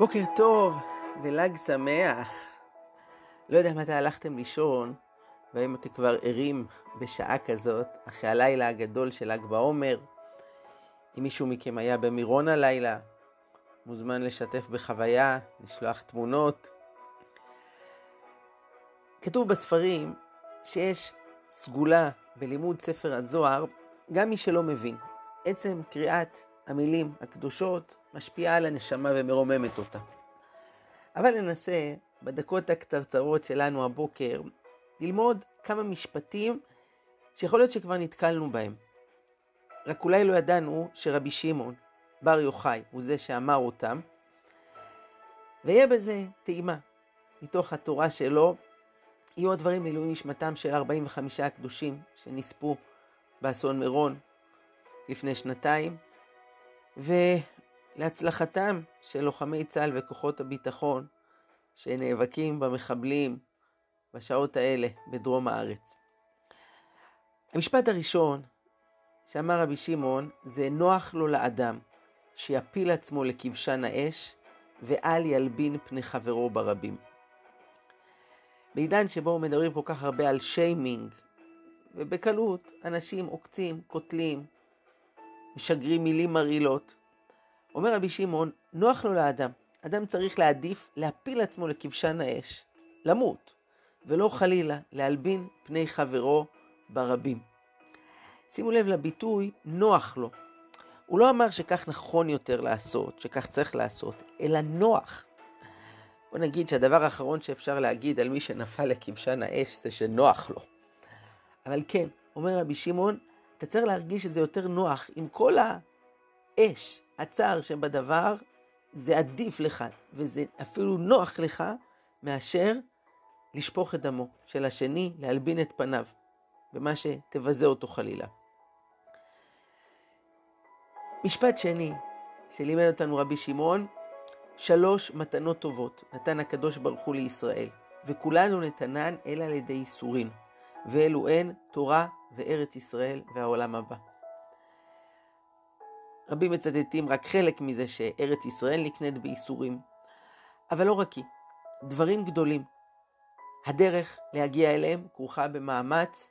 בוקר טוב ול"ג שמח. לא יודע מתי הלכתם לישון, והאם אתם כבר ערים בשעה כזאת, אחרי הלילה הגדול של ל"ג בעומר. אם מישהו מכם היה במירון הלילה, מוזמן לשתף בחוויה, לשלוח תמונות. כתוב בספרים שיש סגולה בלימוד ספר הזוהר, גם מי שלא מבין. עצם קריאת המילים הקדושות משפיעה על הנשמה ומרוממת אותה. אבל ננסה בדקות הקצרצרות שלנו הבוקר ללמוד כמה משפטים שיכול להיות שכבר נתקלנו בהם. רק אולי לא ידענו שרבי שמעון בר יוחאי הוא זה שאמר אותם, ויהיה בזה טעימה מתוך התורה שלו. יהיו הדברים לעילוי נשמתם של 45 הקדושים שנספו באסון מירון לפני שנתיים, ולהצלחתם של לוחמי צה"ל וכוחות הביטחון שנאבקים במחבלים בשעות האלה בדרום הארץ. המשפט הראשון שאמר רבי שמעון זה נוח לו לאדם שיפיל עצמו לכבשן האש ואל ילבין פני חברו ברבים. בעידן שבו מדברים כל כך הרבה על שיימינג, ובקלות אנשים עוקצים, קוטלים, משגרים מילים מרעילות. אומר רבי שמעון, נוח לו לאדם. אדם צריך להעדיף להפיל עצמו לכבשן האש, למות, ולא חלילה להלבין פני חברו ברבים. שימו לב לביטוי נוח לו. הוא לא אמר שכך נכון יותר לעשות, שכך צריך לעשות, אלא נוח. בוא נגיד שהדבר האחרון שאפשר להגיד על מי שנפל לכבשן האש זה שנוח לו. אבל כן, אומר רבי שמעון, אתה צריך להרגיש שזה יותר נוח עם כל האש, הצער שבדבר, זה עדיף לך, וזה אפילו נוח לך, מאשר לשפוך את דמו של השני, להלבין את פניו, במה שתבזה אותו חלילה. משפט שני שלימד אותנו רבי שמעון, שלוש מתנות טובות נתן הקדוש ברוך הוא לישראל, וכולנו נתנן אלא על ידי ייסורים, ואלו הן תורה וארץ ישראל והעולם הבא. רבים מצטטים רק חלק מזה שארץ ישראל נקנית בייסורים, אבל לא רק היא, דברים גדולים. הדרך להגיע אליהם כרוכה במאמץ,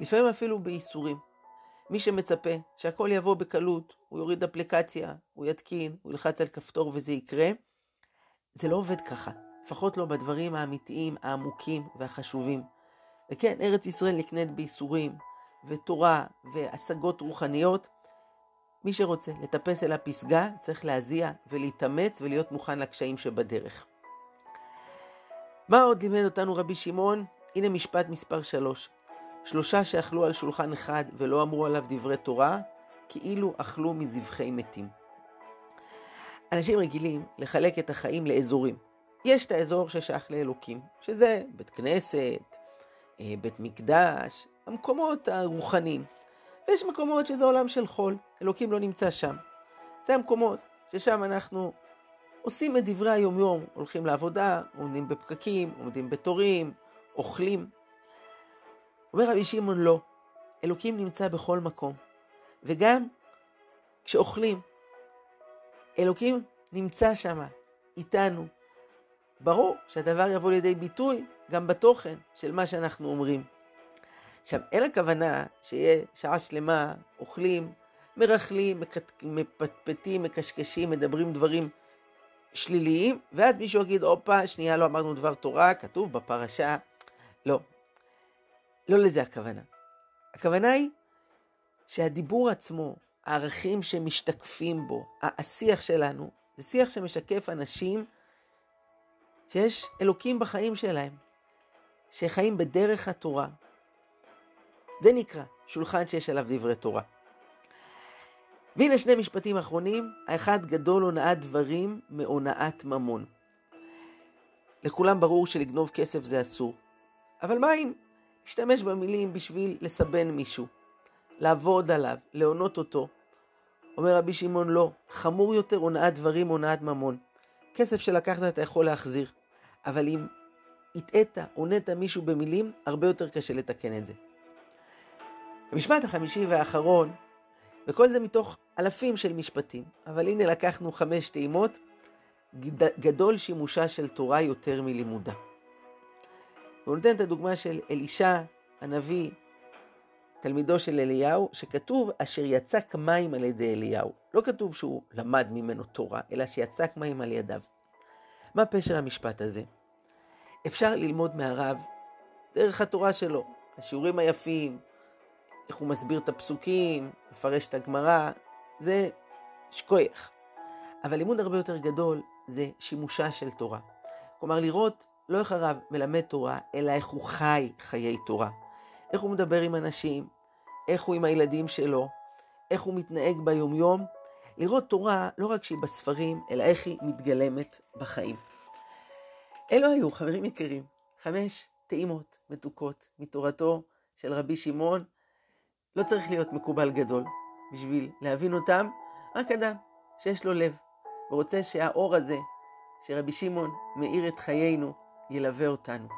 לפעמים אפילו בייסורים. מי שמצפה שהכל יבוא בקלות, הוא יוריד אפליקציה, הוא יתקין, הוא ילחץ על כפתור וזה יקרה, זה לא עובד ככה. לפחות לא בדברים האמיתיים, העמוקים והחשובים. וכן, ארץ ישראל נקנית בייסורים, ותורה, והשגות רוחניות. מי שרוצה לטפס אל הפסגה, צריך להזיע ולהתאמץ ולהיות מוכן לקשיים שבדרך. מה עוד לימד אותנו רבי שמעון? הנה משפט מספר 3. שלושה שאכלו על שולחן אחד ולא אמרו עליו דברי תורה, כאילו אכלו מזבחי מתים. אנשים רגילים לחלק את החיים לאזורים. יש את האזור ששייך לאלוקים, שזה בית כנסת, בית מקדש, המקומות הרוחניים. ויש מקומות שזה עולם של חול, אלוקים לא נמצא שם. זה המקומות ששם אנחנו עושים את דברי היומיום, הולכים לעבודה, עומדים בפקקים, עומדים בתורים, אוכלים. אומר רבי שמעון לא, אלוקים נמצא בכל מקום. וגם כשאוכלים, אלוקים נמצא שם, איתנו. ברור שהדבר יבוא לידי ביטוי גם בתוכן של מה שאנחנו אומרים. עכשיו, אין הכוונה שיהיה שעה שלמה, אוכלים, מרכלים, מפטפטים, מקשקשים, מדברים דברים שליליים, ואז מישהו יגיד, הופה, שנייה, לא אמרנו דבר תורה, כתוב בפרשה. לא, לא לזה הכוונה. הכוונה היא שהדיבור עצמו, הערכים שמשתקפים בו, השיח שלנו, זה שיח שמשקף אנשים שיש אלוקים בחיים שלהם, שחיים בדרך התורה. זה נקרא שולחן שיש עליו דברי תורה. והנה שני משפטים אחרונים, האחד גדול הונאת דברים מהונאת ממון. לכולם ברור שלגנוב כסף זה אסור, אבל מה אם להשתמש במילים בשביל לסבן מישהו, לעבוד עליו, להונות אותו? אומר רבי שמעון לא, חמור יותר הונאת דברים הונאת ממון. כסף שלקחת אתה יכול להחזיר, אבל אם הטעית, הונית מישהו במילים, הרבה יותר קשה לתקן את זה. המשפט החמישי והאחרון, וכל זה מתוך אלפים של משפטים, אבל הנה לקחנו חמש טעימות, גדול שימושה של תורה יותר מלימודה. הוא נותן את הדוגמה של אלישע הנביא, תלמידו של אליהו, שכתוב אשר יצק מים על ידי אליהו. לא כתוב שהוא למד ממנו תורה, אלא שיצק מים על ידיו. מה פשר המשפט הזה? אפשר ללמוד מהרב דרך התורה שלו, השיעורים היפים, איך הוא מסביר את הפסוקים, מפרש את הגמרא, זה שכוח. אבל לימוד הרבה יותר גדול זה שימושה של תורה. כלומר, לראות לא איך הרב מלמד תורה, אלא איך הוא חי חיי תורה. איך הוא מדבר עם אנשים, איך הוא עם הילדים שלו, איך הוא מתנהג ביומיום. לראות תורה לא רק שהיא בספרים, אלא איך היא מתגלמת בחיים. אלו היו, חברים יקרים, חמש טעימות מתוקות מתורתו של רבי שמעון. לא צריך להיות מקובל גדול בשביל להבין אותם, רק אדם שיש לו לב ורוצה שהאור הזה שרבי שמעון מאיר את חיינו ילווה אותנו.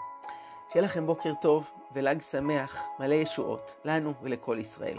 שיהיה לכם בוקר טוב ול"ג שמח, מלא ישועות, לנו ולכל ישראל.